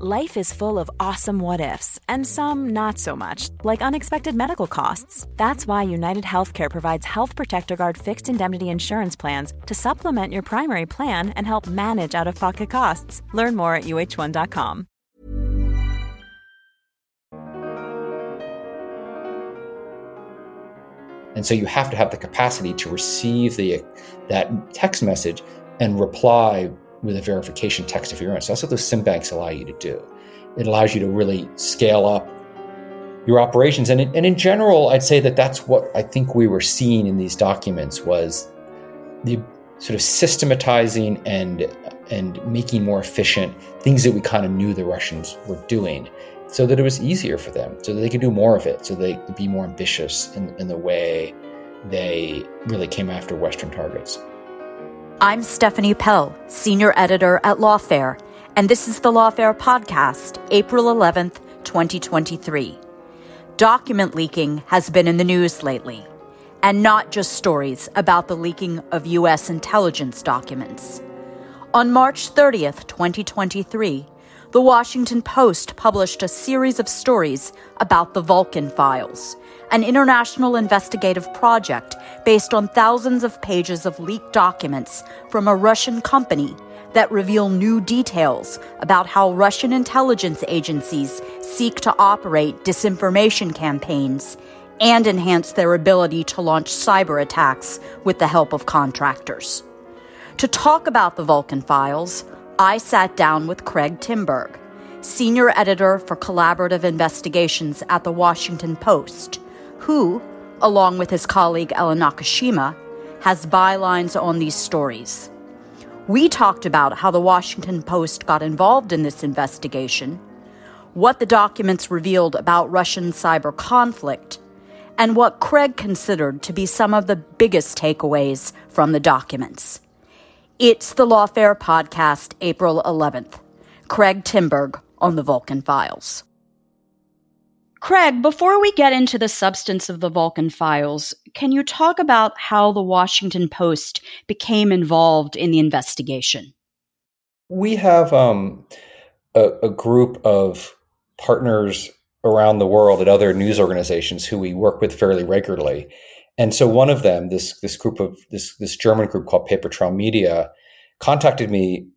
Life is full of awesome what ifs, and some not so much, like unexpected medical costs. That's why United Healthcare provides Health Protector Guard fixed indemnity insurance plans to supplement your primary plan and help manage out of pocket costs. Learn more at uh1.com. And so you have to have the capacity to receive the that text message and reply with a verification text of your own. So that's what those SIM banks allow you to do. It allows you to really scale up your operations. And in, and in general, I'd say that that's what I think we were seeing in these documents was the sort of systematizing and and making more efficient things that we kind of knew the Russians were doing so that it was easier for them, so that they could do more of it, so they could be more ambitious in, in the way they really came after Western targets. I'm Stephanie Pell, Senior Editor at Lawfare, and this is the Lawfare Podcast, April 11th, 2023. Document leaking has been in the news lately, and not just stories about the leaking of U.S. intelligence documents. On March 30th, 2023, the Washington Post published a series of stories about the Vulkan files an international investigative project based on thousands of pages of leaked documents from a Russian company that reveal new details about how Russian intelligence agencies seek to operate disinformation campaigns and enhance their ability to launch cyber attacks with the help of contractors. To talk about the Vulkan files, I sat down with Craig Timberg, senior editor for collaborative investigations at the Washington Post who, along with his colleague Ellen Nakashima, has bylines on these stories. We talked about how the Washington Post got involved in this investigation, what the documents revealed about Russian cyber conflict, and what Craig considered to be some of the biggest takeaways from the documents. It's the Lawfare Podcast, April 11th. Craig Timberg on the Vulkan Files. Craig, before we get into the substance of the Vulkan files, can you talk about how the Washington Post became involved in the investigation? We have um, a, a group of partners around the world at other news organizations who we work with fairly regularly. And so one of them, this this group of this this German group called Paper Trail Media, contacted me,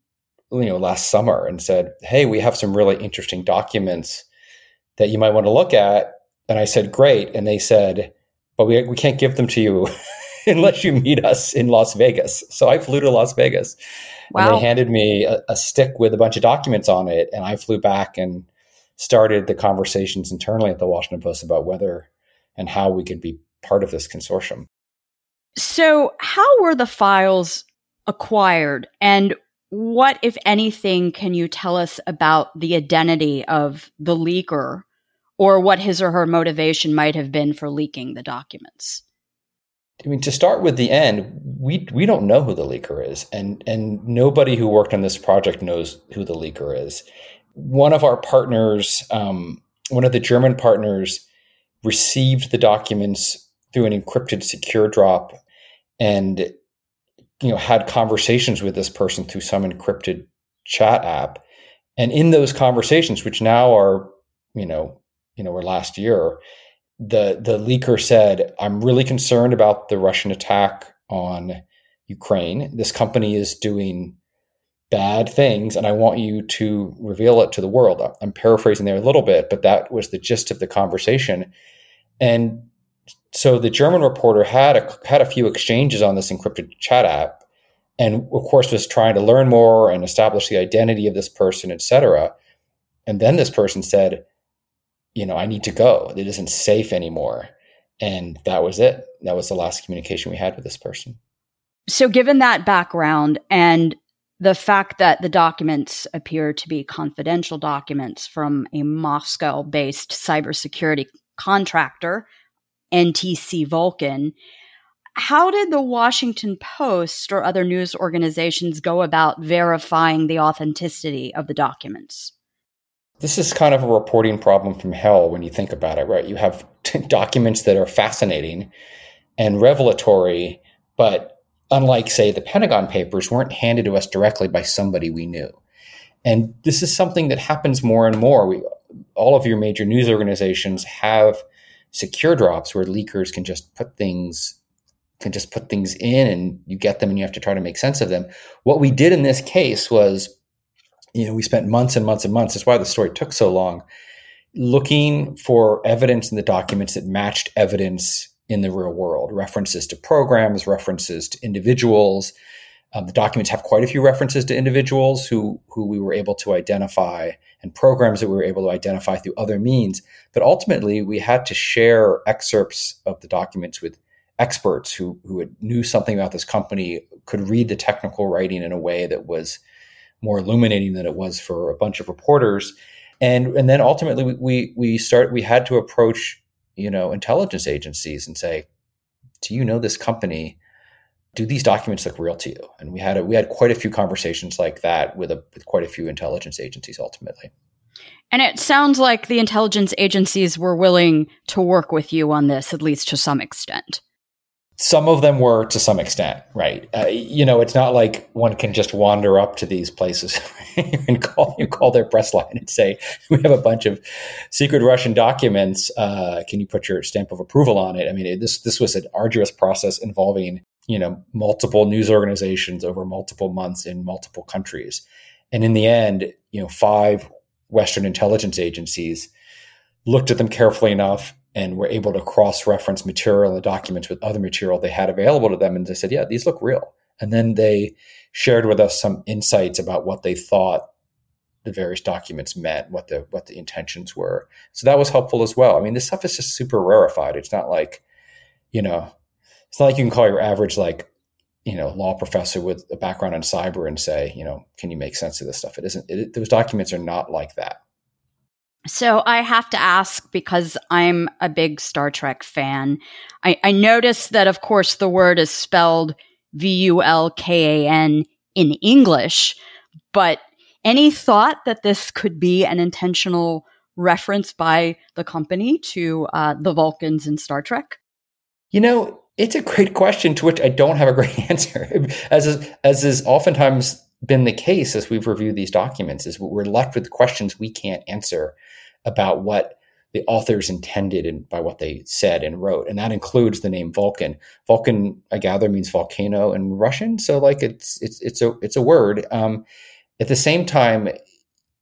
you know, last summer and said, "Hey, we have some really interesting documents that you might want to look at. And I said, great. And they said, but we, we can't give them to you unless you meet us in Las Vegas. So I flew to Las Vegas. Wow. And they handed me a, a, stick with a bunch of documents on it. And I flew back and started the conversations internally at the Washington Post about whether and how we could be part of this consortium. So, how were the files acquired? And what, if anything, can you tell us about the identity of the leaker or what his or her motivation might have been for leaking the documents? I mean, to start with the end, we we don't know who the leaker is, and and nobody who worked on this project knows who the leaker is. One of our partners, um, one of the German partners, received the documents through an encrypted secure drop, and you know had conversations with this person through some encrypted chat app. And in those conversations which now are you know you know were last year the the leaker said i'm really concerned about the russian attack on ukraine. This company is doing bad things and i want you to reveal it to the world. I'm paraphrasing there a little bit but that was the gist of the conversation. And so the German reporter had a, had a few exchanges on this encrypted chat app, and of course was trying to learn more and establish the identity of this person, etc. And then this person said, "You know, I need to go. It isn't safe anymore." And that was it. That was the last communication we had with this person. So, given that background and the fact that the documents appear to be confidential documents from a Moscow based cybersecurity contractor, NTC Vulkan. How did the Washington Post or other news organizations go about verifying the authenticity of the documents? This is kind of a reporting problem from hell when you think about it, right? You have documents that are fascinating and revelatory, but unlike, say, the Pentagon Papers, weren't handed to us directly by somebody we knew. And this is something that happens more and more. We, all of your major news organizations have secure drops where leakers can just put things can just put things in and you get them and you have to try to make sense of them. What we did in this case was, you know, we spent months and months and months. That's why the story took so long, looking for evidence in the documents that matched evidence in the real world references to programs, references to individuals. Um, the documents have quite a few references to individuals who, who we were able to identify and programs that we were able to identify through other means. But ultimately, we had to share excerpts of the documents with experts who, who knew something about this company, could read the technical writing in a way that was more illuminating than it was for a bunch of reporters. And, and then ultimately, we, we, we start, we had to approach you know intelligence agencies and say do you know this company do these documents look real to you and we had a, we had quite a few conversations like that with a with quite a few intelligence agencies ultimately and it sounds like the intelligence agencies were willing to work with you on this at least to some extent some of them were to some extent, right? Uh, you know, it's not like one can just wander up to these places and call you call their press line and say, "We have a bunch of secret Russian documents. Uh, can you put your stamp of approval on it?" I mean, it, this this was an arduous process involving you know multiple news organizations over multiple months in multiple countries, and in the end, you know, five Western intelligence agencies looked at them carefully enough and were able to cross reference material and documents with other material they had available to them. And they said, yeah, these look real. And then they shared with us some insights about what they thought the various documents meant, what the what the intentions were. So that was helpful as well. I mean, this stuff is just super rarefied. It's not like, you know, it's not like you can call your average like, you know, law professor with a background in cyber and say, you know, can you make sense of this stuff? It isn't. It, those documents are not like that. So I have to ask because I'm a big Star Trek fan. I, I noticed that, of course, the word is spelled V U L K A N in English, but any thought that this could be an intentional reference by the company to uh, the Vulcans in Star Trek? You know, it's a great question to which I don't have a great answer. As is, as is oftentimes been the case as we've reviewed these documents, is we're left with questions we can't answer about what the authors intended and by what they said and wrote. And that includes the name vulkan. Vulkan i gather means volcano in russian. So like it's it's it's a it's a word. Um, at the same time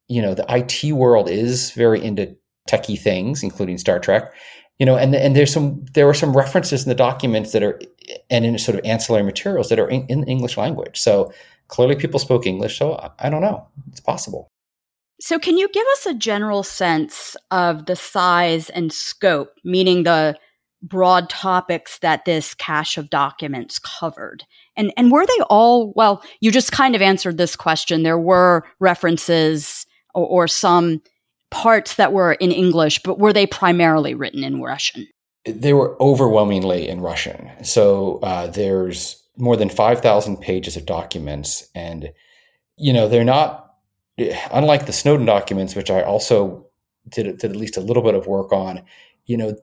you know the it world is very into techie things including star trek you know and and there's some there are some references in the documents that are and in sort of ancillary materials that are in, in english language so clearly people spoke english so I, I don't know it's possible so, can you give us a general sense of the size and scope, meaning the broad topics that this cache of documents covered? And, and were they all, well, you just kind of answered this question. There were references or, or some parts that were in English, but were they primarily written in Russian? They were overwhelmingly in Russian. So, uh, there's more than 5,000 pages of documents. And, you know, they're not unlike the Snowden documents, which I also did, did at least a little bit of work on, you know,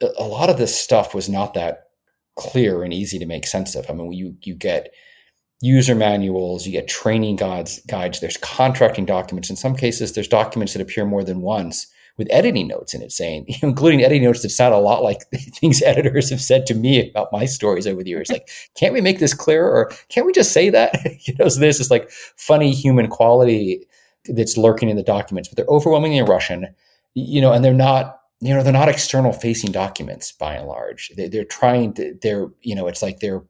a lot of this stuff was not that clear and easy to make sense of. I mean, you you get user manuals, you get training guides, guides. There's contracting documents. In some cases, there's documents that appear more than once with editing notes in it, saying, including editing notes that sound a lot like things editors have said to me about my stories over the years. Like, can't we make this clearer, or can't we just say that? you know, so there's this like funny human quality that's lurking in the documents, but they're overwhelmingly in Russian. You know, and they're not you know they're not external facing documents by and large. They, they're trying to they're you know it's like they're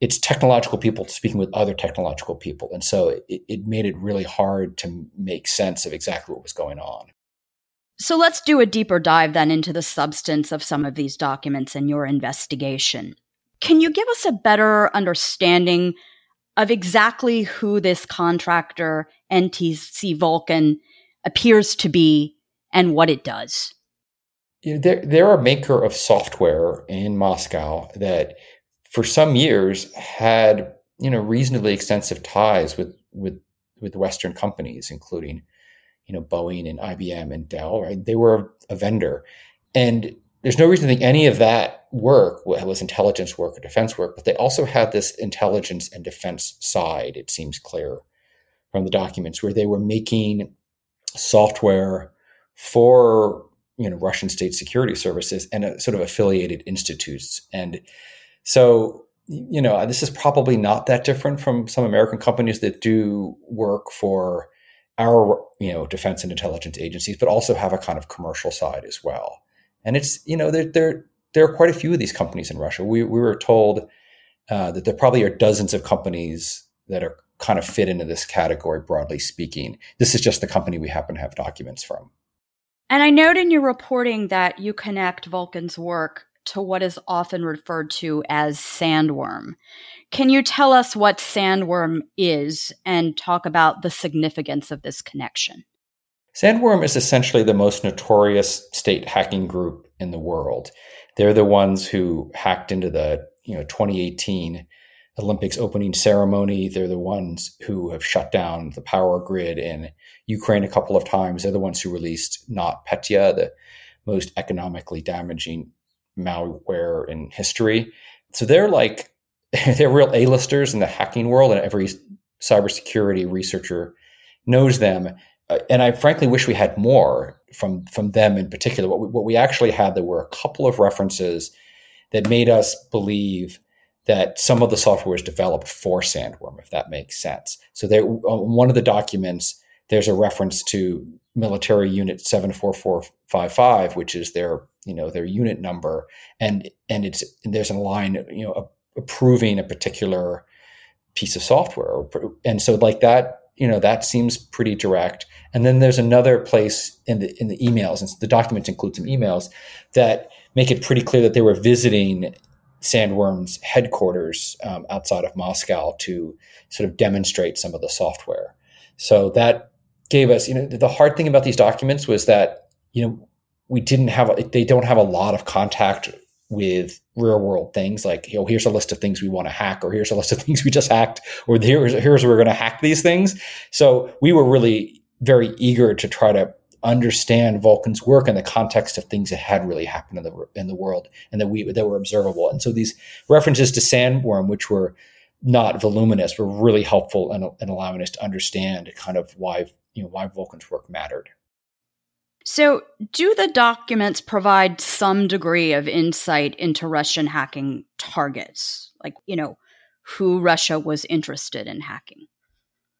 it's technological people speaking with other technological people. And so it, it, made it really hard to make sense of exactly what was going on. So let's do a deeper dive then into the substance of some of these documents and your investigation. Can you give us a better understanding of exactly who this contractor NTC Vulkan appears to be and what it does? You know, they're, they're a maker of software in Moscow that for some years had you know reasonably extensive ties with with with Western companies, including you know Boeing and IBM and Dell. Right, they were a vendor, and there's no reason to think any of that work was intelligence work or defense work. But they also had this intelligence and defense side. It seems clear from the documents where they were making software for you know Russian state security services and uh, sort of affiliated institutes. And so you know this is probably not that different from some American companies that do work for our you know defense and intelligence agencies, but also have a kind of commercial side as well. And it's you know there there there are quite a few of these companies in Russia. We we were told uh, that there probably are dozens of companies that are kind of fit into this category, broadly speaking. This is just the company we happen to have documents from. And I note in your reporting that you connect Vulkan's work to what is often referred to as sandworm. Can you tell us what sandworm is and talk about the significance of this connection? Sandworm is essentially the most notorious state hacking group in the world. They're the ones who hacked into the you know 2018 Olympics opening ceremony. They're the ones who have shut down the power grid in Ukraine a couple of times. They're the ones who released NotPetya, the most economically damaging malware in history. So they're like they're real A-listers in the hacking world, and every cybersecurity researcher knows them. Uh, and I frankly wish we had more from from them in particular. What we, what we actually had, there were a couple of references that made us believe that some of the software was developed for Sandworm, if that makes sense. So there, one of the documents, there's a reference to military unit 74455, which is their, you know, their unit number. And, and it's, there's a line, you know, approving a particular piece of software. And so like that, you know, that seems pretty direct. And then there's another place in the, in the emails, and the documents include some emails that make it pretty clear that they were visiting Sandworm's headquarters um, outside of Moscow to sort of demonstrate some of the software. So that gave us, you know, the hard thing about these documents was that, you know, we didn't have, they don't have a lot of contact with real world things like, you know, here's a list of things we want to hack, or here's a list of things we just hacked, or here's, here's where we're going to hack these things. So we were really very eager to try to understand Vulkan's work in the context of things that had really happened in the in the world and that we that were observable. And so these references to sandworm, which were not voluminous, were really helpful in, in allowing us to understand kind of why you know why Vulkan's work mattered. So, do the documents provide some degree of insight into Russian hacking targets, like you know who Russia was interested in hacking?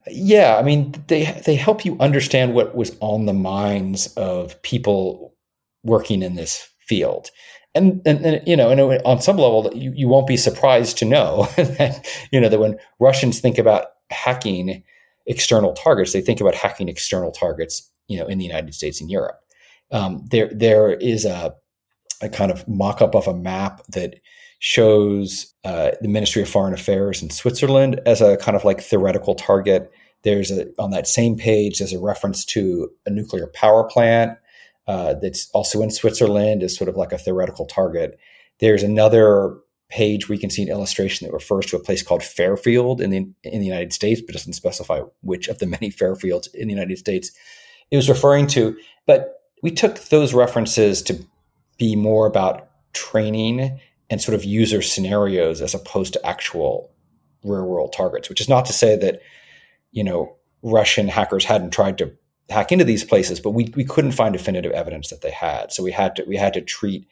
Yeah, I mean, they they help you understand what was on the minds of people working in this field. And, and, and you know, and on some level, you, you won't be surprised to know that, you know, that when Russians think about hacking external targets, they think about hacking external targets, you know, in the United States and Europe. Um, there, there is a, a kind of mock-up of a map that shows uh, the Ministry of Foreign Affairs in Switzerland as a kind of like theoretical target. There's a on that same page. There's a reference to a nuclear power plant uh, that's also in Switzerland as sort of like a theoretical target. There's another page where you can see an illustration that refers to a place called Fairfield in the in the United States, but doesn't specify which of the many Fairfields in the United States it was referring to. But we took those references to be more about training and sort of user scenarios as opposed to actual real world targets, which is not to say that, you know, Russian hackers hadn't tried to hack into these places, but we, we couldn't find definitive evidence that they had. So we had to we had to treat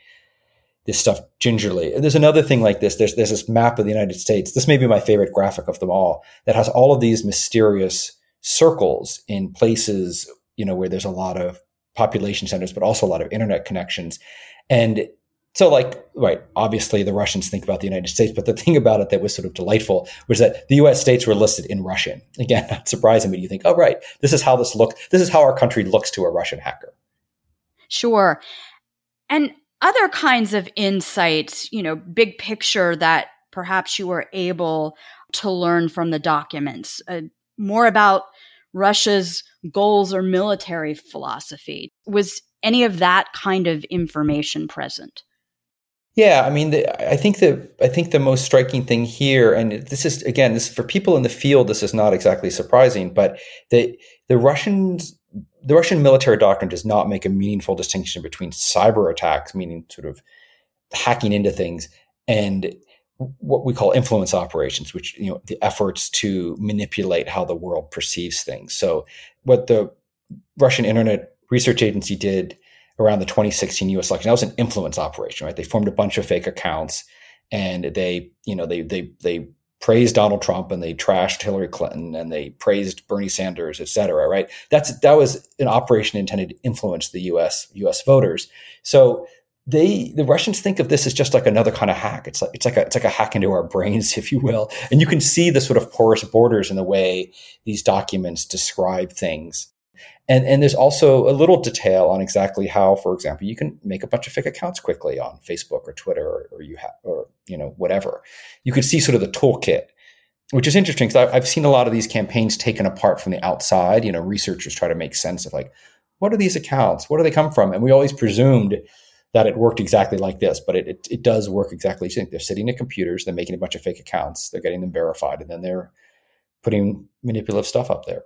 this stuff gingerly. There's another thing like this. There's there's this map of the United States. This may be my favorite graphic of them all that has all of these mysterious circles in places, you know, where there's a lot of population centers, but also a lot of internet connections. And so, like, right, obviously the Russians think about the United States, but the thing about it that was sort of delightful was that the US states were listed in Russian. Again, not surprising, but you think, oh, right, this is how this looks. This is how our country looks to a Russian hacker. Sure. And other kinds of insights, you know, big picture that perhaps you were able to learn from the documents? Uh, more about Russia's goals or military philosophy? Was any of that kind of information present? Yeah, I mean, the, I think the I think the most striking thing here, and this is again, this for people in the field, this is not exactly surprising, but the the Russians, the Russian military doctrine does not make a meaningful distinction between cyber attacks, meaning sort of hacking into things, and what we call influence operations, which you know the efforts to manipulate how the world perceives things. So, what the Russian Internet Research Agency did around the 2016 U.S. election. That was an influence operation, right? They formed a bunch of fake accounts, and they, you know, they they they praised Donald Trump and they trashed Hillary Clinton and they praised Bernie Sanders, et cetera, right? That's that was an operation intended to influence the U.S. U.S. voters. So they the Russians think of this as just like another kind of hack. It's like it's like a it's like a hack into our brains, if you will. And you can see the sort of porous borders in the way these documents describe things and, and there's also a little detail on exactly how, for example, you can make a bunch of fake accounts quickly on Facebook or Twitter or, or you have, or, you know, whatever. You could see sort of the toolkit, which is interesting because I've seen a lot of these campaigns taken apart from the outside. You know, researchers try to make sense of like, what are these accounts? Where do they come from? And we always presumed that it worked exactly like this, but it, it, it does work exactly. So they're sitting at computers, they're making a bunch of fake accounts, they're getting them verified, and then they're putting manipulative stuff up there.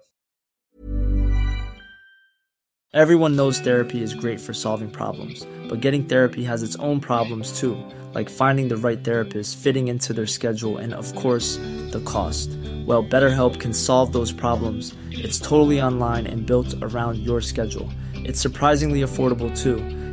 Everyone knows therapy is great for solving problems, but getting therapy has its own problems too, like finding the right therapist, fitting into their schedule, and of course, the cost. Well, BetterHelp can solve those problems. It's totally online and built around your schedule. It's surprisingly affordable too.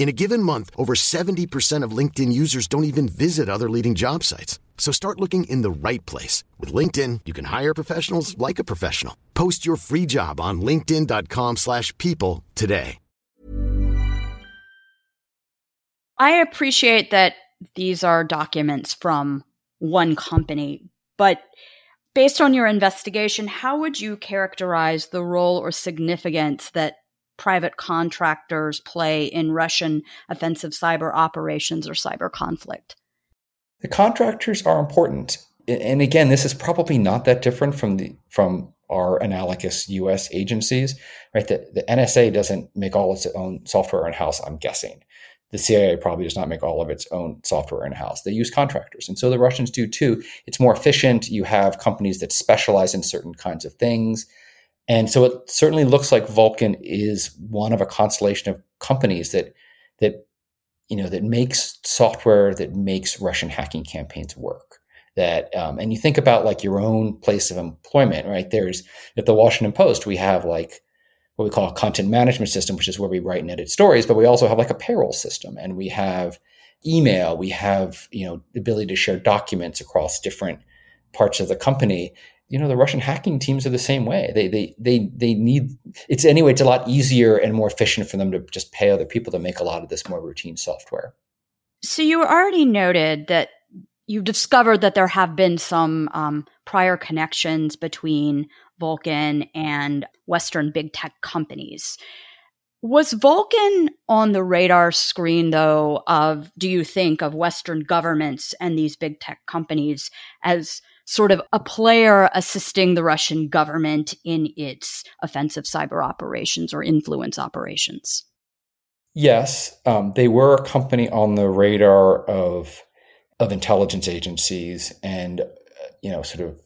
In a given month, over 70% of LinkedIn users don't even visit other leading job sites. So start looking in the right place. With LinkedIn, you can hire professionals like a professional. Post your free job on linkedin.com slash people today. I appreciate that these are documents from one company, but based on your investigation, how would you characterize the role or significance that private contractors play in Russian offensive cyber operations or cyber conflict? The contractors are important. And again, this is probably not that different from the from our analogous US agencies, right? The, the NSA doesn't make all its own software in house, I'm guessing the CIA probably does not make all of its own software in house. They use contractors. And so the Russians do too. It's more efficient. You have companies that specialize in certain kinds of things. And so it certainly looks like Vulkan is one of a constellation of companies that that you know that makes software that makes Russian hacking campaigns work. That um, and you think about like your own place of employment, right? There's at the Washington Post, we have like what we call a content management system, which is where we write and edit stories, but we also have like a payroll system and we have email, we have, you know, the ability to share documents across different parts of the company. You know, the Russian hacking teams are the same way. They they they they need it's anyway, it's a lot easier and more efficient for them to just pay other people to make a lot of this more routine software. So you already noted that you discovered that there have been some um, prior connections between Vulkan and Western big tech companies. Was Vulkan on the radar screen, though, of, do you think, of Western governments and these big tech companies as sort of a player assisting the Russian government in its offensive cyber operations or influence operations? Yes, um, they were a company on the radar of of intelligence agencies and uh, you know sort of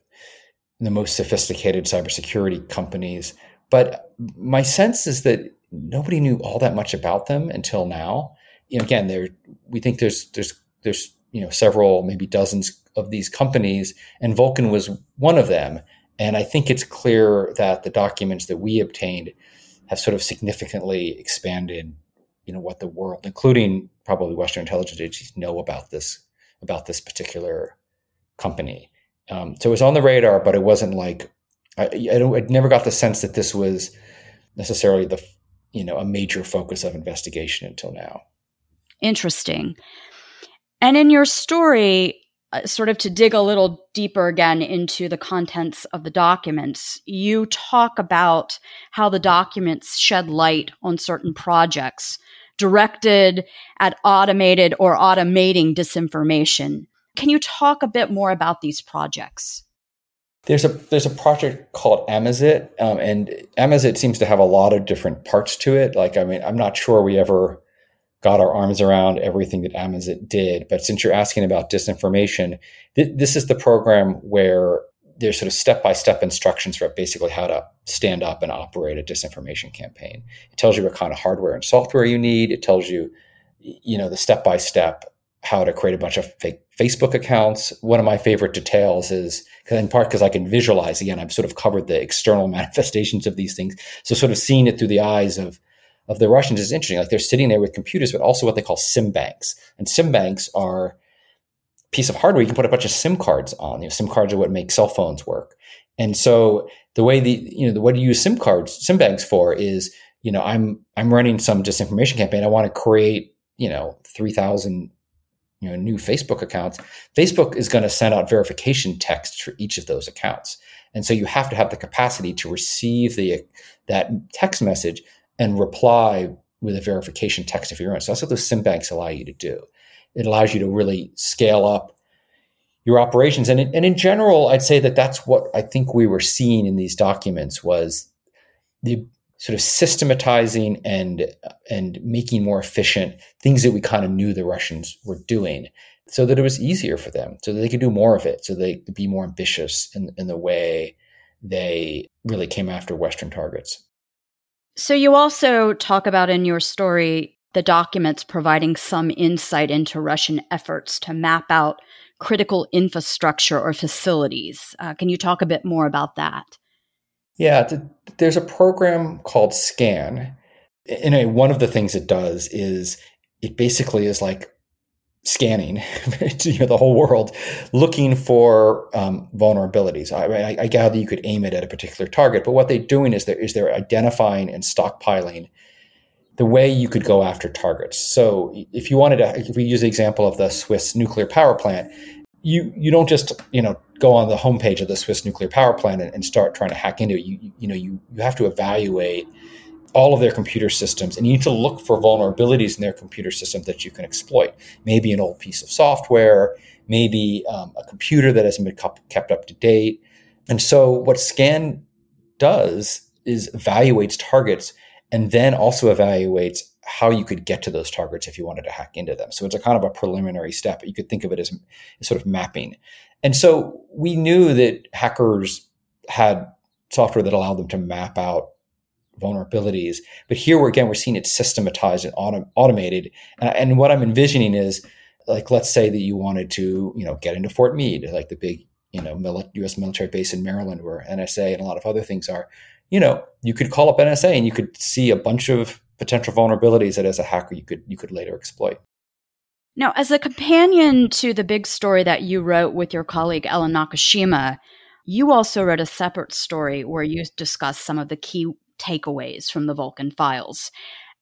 the most sophisticated cybersecurity companies. But my sense is that nobody knew all that much about them until now. You know, again, there we think there's there's there's you know several, maybe dozens of these companies, and Vulkan was one of them. And I think it's clear that the documents that we obtained have sort of significantly expanded, you know, what the world, including probably Western intelligence agencies, know about this about this particular company. Um, so it was on the radar, but it wasn't like I, I, I never got the sense that this was necessarily the you know a major focus of investigation until now. Interesting. And in your story, uh, sort of to dig a little deeper again into the contents of the documents, you talk about how the documents shed light on certain projects directed at automated or automating disinformation. Can you talk a bit more about these projects? There's a there's a project called Amezit, um, and Amezit seems to have a lot of different parts to it. Like, I mean, I'm not sure we ever got our arms around everything that Amezit did, but since you're asking about disinformation, th- this is the program where there's sort of step by step instructions for basically how to stand up and operate a disinformation campaign. It tells you what kind of hardware and software you need. It tells you, you know, the step by step how to create a bunch of fake Facebook accounts. One of my favorite details is in part because I can visualize again, I've sort of covered the external manifestations of these things. So sort of seeing it through the eyes of of the Russians is interesting. Like they're sitting there with computers, but also what they call SIM banks. And SIM banks are a piece of hardware you can put a bunch of SIM cards on. You know, SIM cards are what make cell phones work. And so the way the you know the, what you use SIM cards, SIM banks for is you know I'm I'm running some disinformation campaign. I want to create you know three thousand you know new Facebook accounts, Facebook is going to send out verification texts for each of those accounts. And so you have to have the capacity to receive the that text message and reply with a verification text of your own. So that's what those SIM banks allow you to do. It allows you to really scale up your operations. And in, and in general, I'd say that that's what I think we were seeing in these documents was the sort of systematizing and and making more efficient things that we kind of knew the Russians were doing, so that it was easier for them, so that they could do more of it, so they could be more ambitious in in the way they really came after Western targets. So you also talk about in your story the documents providing some insight into Russian efforts to map out critical infrastructure or facilities. Uh, can you talk a bit more about that? Yeah, there's a program called Scan. And one of the things it does is it basically is like scanning you know, the whole world, looking for um, vulnerabilities. I, I, I, gather you could aim it at a particular target, but what they're doing is they're, is they're identifying and stockpiling the way you could go after targets. So if you wanted to, if we use the example of the Swiss nuclear power plant, you you don't just you know go on the homepage of the Swiss nuclear power plant and, and start trying to hack into it. You you know you you have to evaluate all of their computer systems and you need to look for vulnerabilities in their computer system that you can exploit. Maybe an old piece of software, maybe um, a computer that hasn't been kept up to date. And so what Scan does is evaluates targets and then also evaluates how you could get to those targets if you wanted to hack into them. So it's a kind of a preliminary step. You could think of it as, as sort of mapping. And so we knew that hackers had software that allowed them to map out vulnerabilities. But here, we're, again, we're seeing it systematized and autom- automated. And, and what I'm envisioning is, like, let's say that you wanted to, you know, get into Fort Meade, like the big, you know, U.S. military base in Maryland, where NSA and a lot of other things are. You know, you could call up NSA and you could see a bunch of potential vulnerabilities that as a hacker you could you could later exploit. Now, as a companion to the big story that you wrote with your colleague Ellen Nakashima, you also wrote a separate story where you discussed some of the key takeaways from the Vulkan files.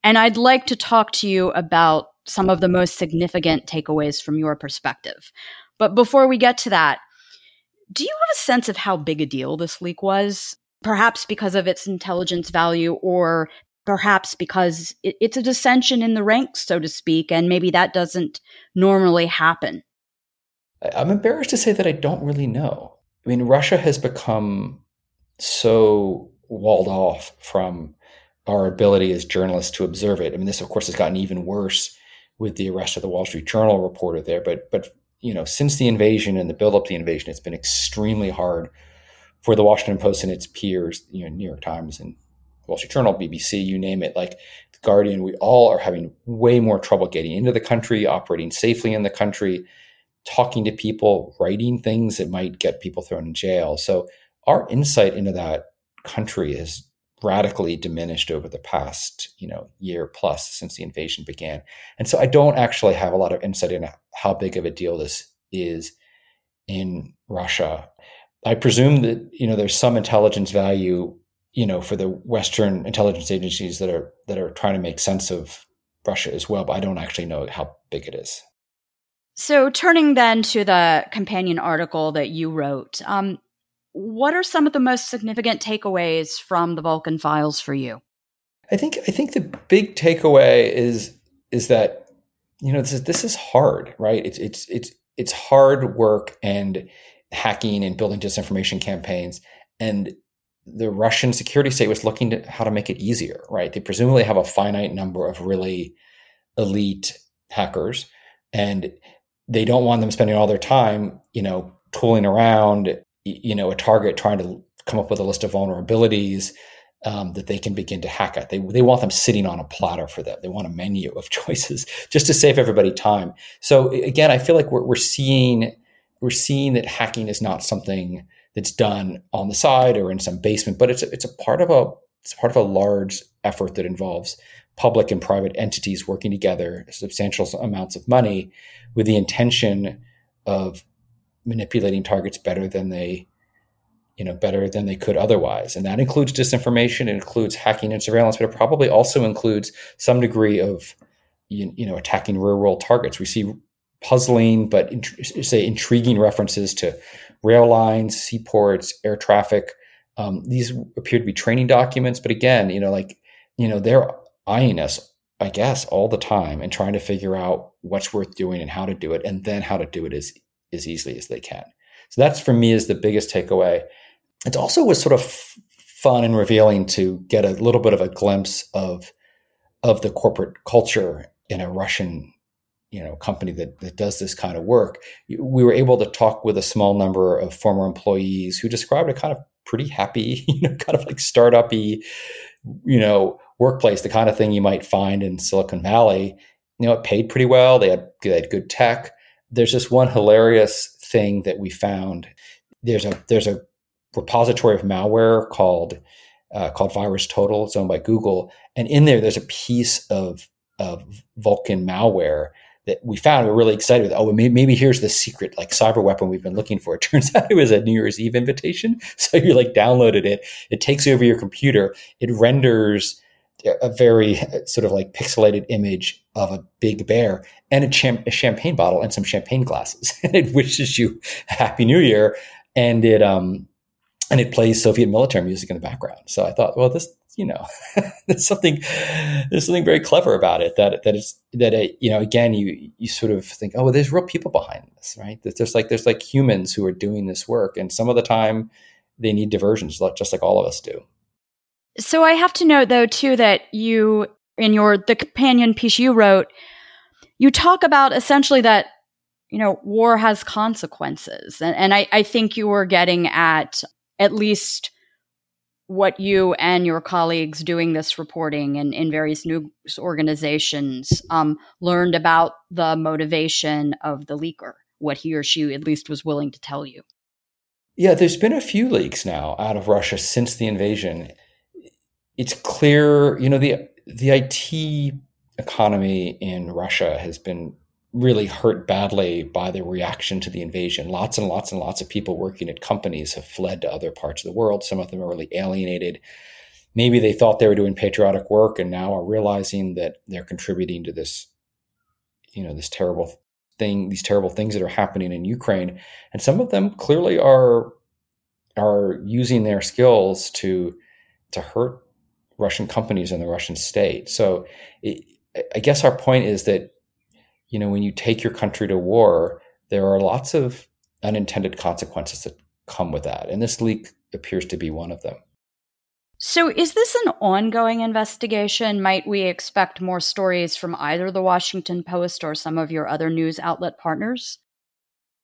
And I'd like to talk to you about some of the most significant takeaways from your perspective. But before we get to that, do you have a sense of how big a deal this leak was? Perhaps because of its intelligence value or perhaps because it, it's a dissension in the ranks, so to speak, and maybe that doesn't normally happen. I'm embarrassed to say that I don't really know. I mean, Russia has become so walled off from our ability as journalists to observe it. I mean, this, of course, has gotten even worse with the arrest of the Wall Street Journal reporter there. But, but you know, since the invasion and the buildup to the invasion, it's been extremely hard for the Washington Post and its peers, you know, New York Times and Wall Street Journal, BBC, you name it, like the Guardian, we all are having way more trouble getting into the country, operating safely in the country, talking to people, writing things that might get people thrown in jail. So our insight into that country has radically diminished over the past, you know, year plus since the invasion began. And so I don't actually have a lot of insight into how big of a deal this is in Russia. I presume that you know there's some intelligence value, you know, for the Western intelligence agencies that are that are trying to make sense of Russia as well, but I don't actually know how big it is. So, turning then to the companion article that you wrote, um, what are some of the most significant takeaways from the Vulkan files for you? I think I think the big takeaway is is that you know this is this is hard, right? It's it's it's it's hard work and hacking and building disinformation campaigns, and the Russian security state was looking to how to make it easier, right? They presumably have a finite number of really elite hackers, and they don't want them spending all their time, you know, tooling around, you know, a target trying to come up with a list of vulnerabilities um, that they can begin to hack at. They, they want them sitting on a platter for them. They want a menu of choices just to save everybody time. So again, I feel like we're, we're seeing we're seeing that hacking is not something that's done on the side or in some basement, but it's a, it's a part of a it's part of a large effort that involves public and private entities working together, substantial amounts of money, with the intention of manipulating targets better than they you know better than they could otherwise. And that includes disinformation it includes hacking and surveillance but it probably also includes some degree of you, you know attacking real world targets. We see puzzling but int- say intriguing references to rail lines seaports air traffic. Um, these appear to be training documents but again you know like you know they're eyeing us i guess all the time and trying to figure out what's worth doing and how to do it and then how to do it as as easily as they can. So that's for me is the biggest takeaway. It also was sort of fun and revealing to get a little bit of a glimpse of of the corporate culture in a Russian you know company that, that does this kind of work. We were able to talk with a small number of former employees who described a kind of pretty happy you know kind of like startup-y you know workplace the kind of thing you might find in silicon valley. You know it paid pretty well. They had, they had good tech there's this one hilarious thing that we found there's a there's a repository of malware called uh, called Virus Total. It's owned by Google, and in there, there's a piece of of Vulkan malware that we found. We're really excited with. Oh, maybe, maybe here's the secret like cyber weapon we've been looking for. It turns out it was a New Year's Eve invitation. So you like downloaded it. It takes over your computer. It renders a very sort of like pixelated image of a big bear and a, a champagne bottle and some champagne glasses. and it wishes you happy new year. And it um and it plays Soviet military music in the background. So I thought, well, this, you know, there's something, there's something very clever about it that that is that it, you know, again, you you sort of think, oh, well, there's real people behind this, right? There's like there's like humans who are doing this work, and some of the time they need diversions, just like all of us do. So I have to note though too that you in your the companion piece you wrote, you talk about essentially that you know war has consequences, and, and I, I think you were getting at at least what you and your colleagues doing this reporting in, in various news organizations um, learned about the motivation of the leaker, what he or she at least was willing to tell you. Yeah, there's been a few leaks now out of Russia since the invasion. It's clear, you know, the the IT economy in Russia has been really hurt badly by the reaction to the invasion. Lots and lots and lots of people working at companies have fled to other parts of the world. Some of them are really alienated. Maybe they thought they were doing patriotic work and now are realizing that they're contributing to this, you know, this terrible thing, these terrible things that are happening in Ukraine. And some of them clearly are are using their skills to to hurt Russian companies and the Russian state. So it, I guess our point is that you know, when you take your country to war, there are lots of unintended consequences that come with that. And this leak appears to be one of them. So, is this an ongoing investigation? Might we expect more stories from either the Washington Post or some of your other news outlet partners?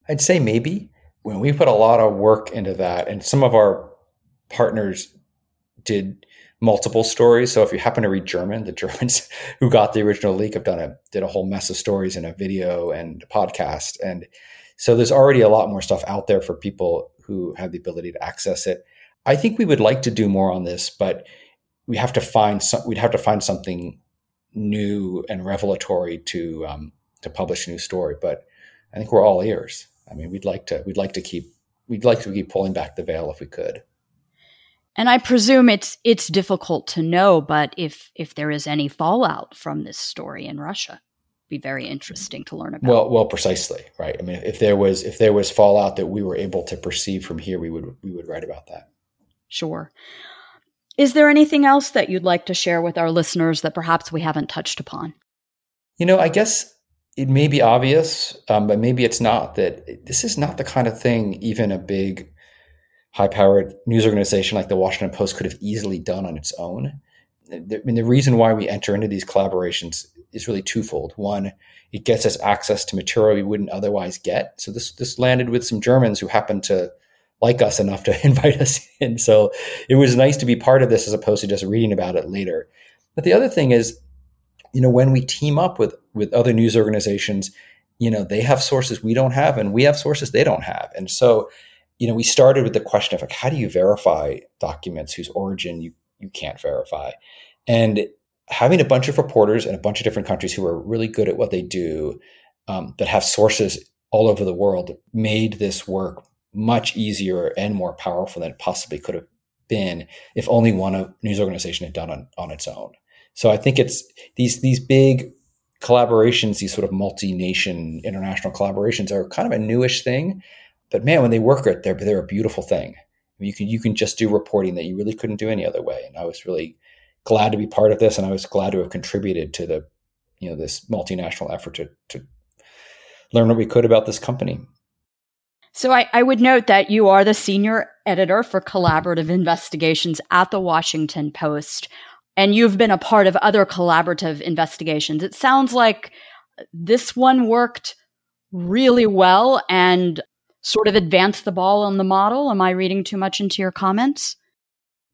I'd say maybe. When we put a lot of work into that, and some of our partners did multiple stories. So if you happen to read German, the Germans who got the original leak have done a did a whole mess of stories in a video and a podcast. And so there's already a lot more stuff out there for people who have the ability to access it. I think we would like to do more on this, but we have to find some, we'd have to find something new and revelatory to um, to publish a new story. But I think we're all ears. I mean, we'd like to we'd like to keep we'd like to keep pulling back the veil if we could. And I presume it's it's difficult to know, but if if there is any fallout from this story in Russia, be very interesting to learn about. Well, well, precisely, right. I mean, if there was if there was fallout that we were able to perceive from here, we would we would write about that. Sure. Is there anything else that you'd like to share with our listeners that perhaps we haven't touched upon? You know, I guess it may be obvious, um, but maybe it's not that this is not the kind of thing even a big high powered news organization like the Washington Post could have easily done on its own. I mean, the reason why we enter into these collaborations is really twofold. One, it gets us access to material we wouldn't otherwise get. So this this landed with some Germans who happened to like us enough to invite us in. So it was nice to be part of this as opposed to just reading about it later. But the other thing is, you know, when we team up with with other news organizations, you know, they have sources we don't have, and we have sources they don't have, and so you know, we started with the question of like, how do you verify documents whose origin you, you can't verify? And having a bunch of reporters in a bunch of different countries who are really good at what they do, um, but have sources all over the world, made this work much easier and more powerful than it possibly could have been if only one news organization had done on, on its own. So I think it's these these big collaborations, these sort of multi-nation international collaborations are kind of a newish thing, but man, when they work it, they're they're a beautiful thing. You can you can just do reporting that you really couldn't do any other way. And I was really glad to be part of this, and I was glad to have contributed to the you know this multinational effort to to learn what we could about this company. So I, I would note that you are the senior editor for collaborative investigations at the Washington Post, and you've been a part of other collaborative investigations. It sounds like this one worked really well and sort of advance the ball on the model? Am I reading too much into your comments?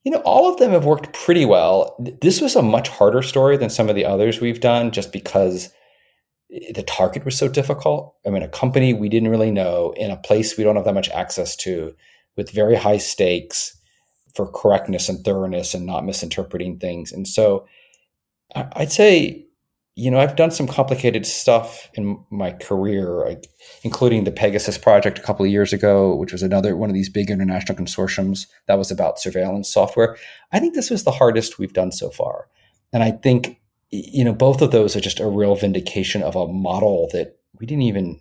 You know, all of them have worked pretty well. This was a much harder story than some of the others we've done just because eh, the target was so difficult. I mean, a company we didn't really know in a place we don't have that much access to with very high stakes for correctness and thoroughness and not misinterpreting things. And so I'd say you know, I've done some complicated stuff in my career, including the Pegasus project a couple of years ago, which was another one of these big international consortiums that was about surveillance software. I think this was the hardest we've done so far. And I think, you know, both of those are just a real vindication of a model that we didn't even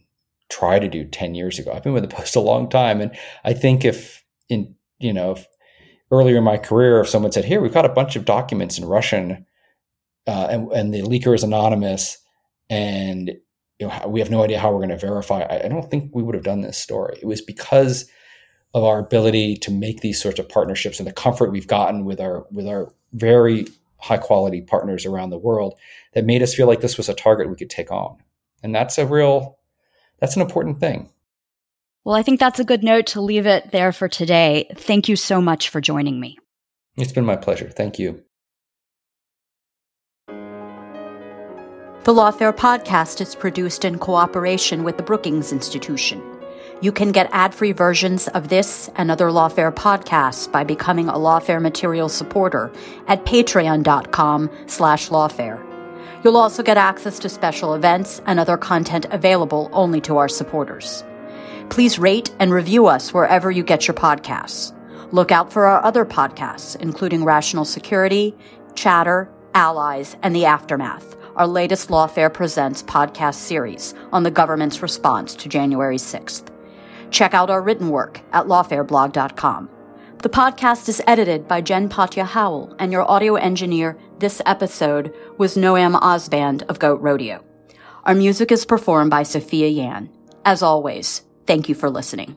try to do 10 years ago. I've been with the Post a long time. And I think if in, you know, if earlier in my career, if someone said, here, we've got a bunch of documents in Russian uh, and, and the leaker is anonymous, and you know, we have no idea how we're going to verify. I, I don't think we would have done this story. It was because of our ability to make these sorts of partnerships and the comfort we've gotten with our with our very high quality partners around the world that made us feel like this was a target we could take on. And that's a real that's an important thing. Well, I think that's a good note to leave it there for today. Thank you so much for joining me. It's been my pleasure. Thank you. The Lawfare podcast is produced in cooperation with the Brookings Institution. You can get ad-free versions of this and other Lawfare podcasts by becoming a Lawfare material supporter at patreon.com slash lawfare. You'll also get access to special events and other content available only to our supporters. Please rate and review us wherever you get your podcasts. Look out for our other podcasts, including Rational Security, Chatter, Allies, and The Aftermath our latest Lawfare Presents podcast series on the government's response to January 6th. Check out our written work at lawfareblog.com. The podcast is edited by Jen Patja Howell, and your audio engineer this episode was Noam Osband of Goat Rodeo. Our music is performed by Sophia Yan. As always, thank you for listening.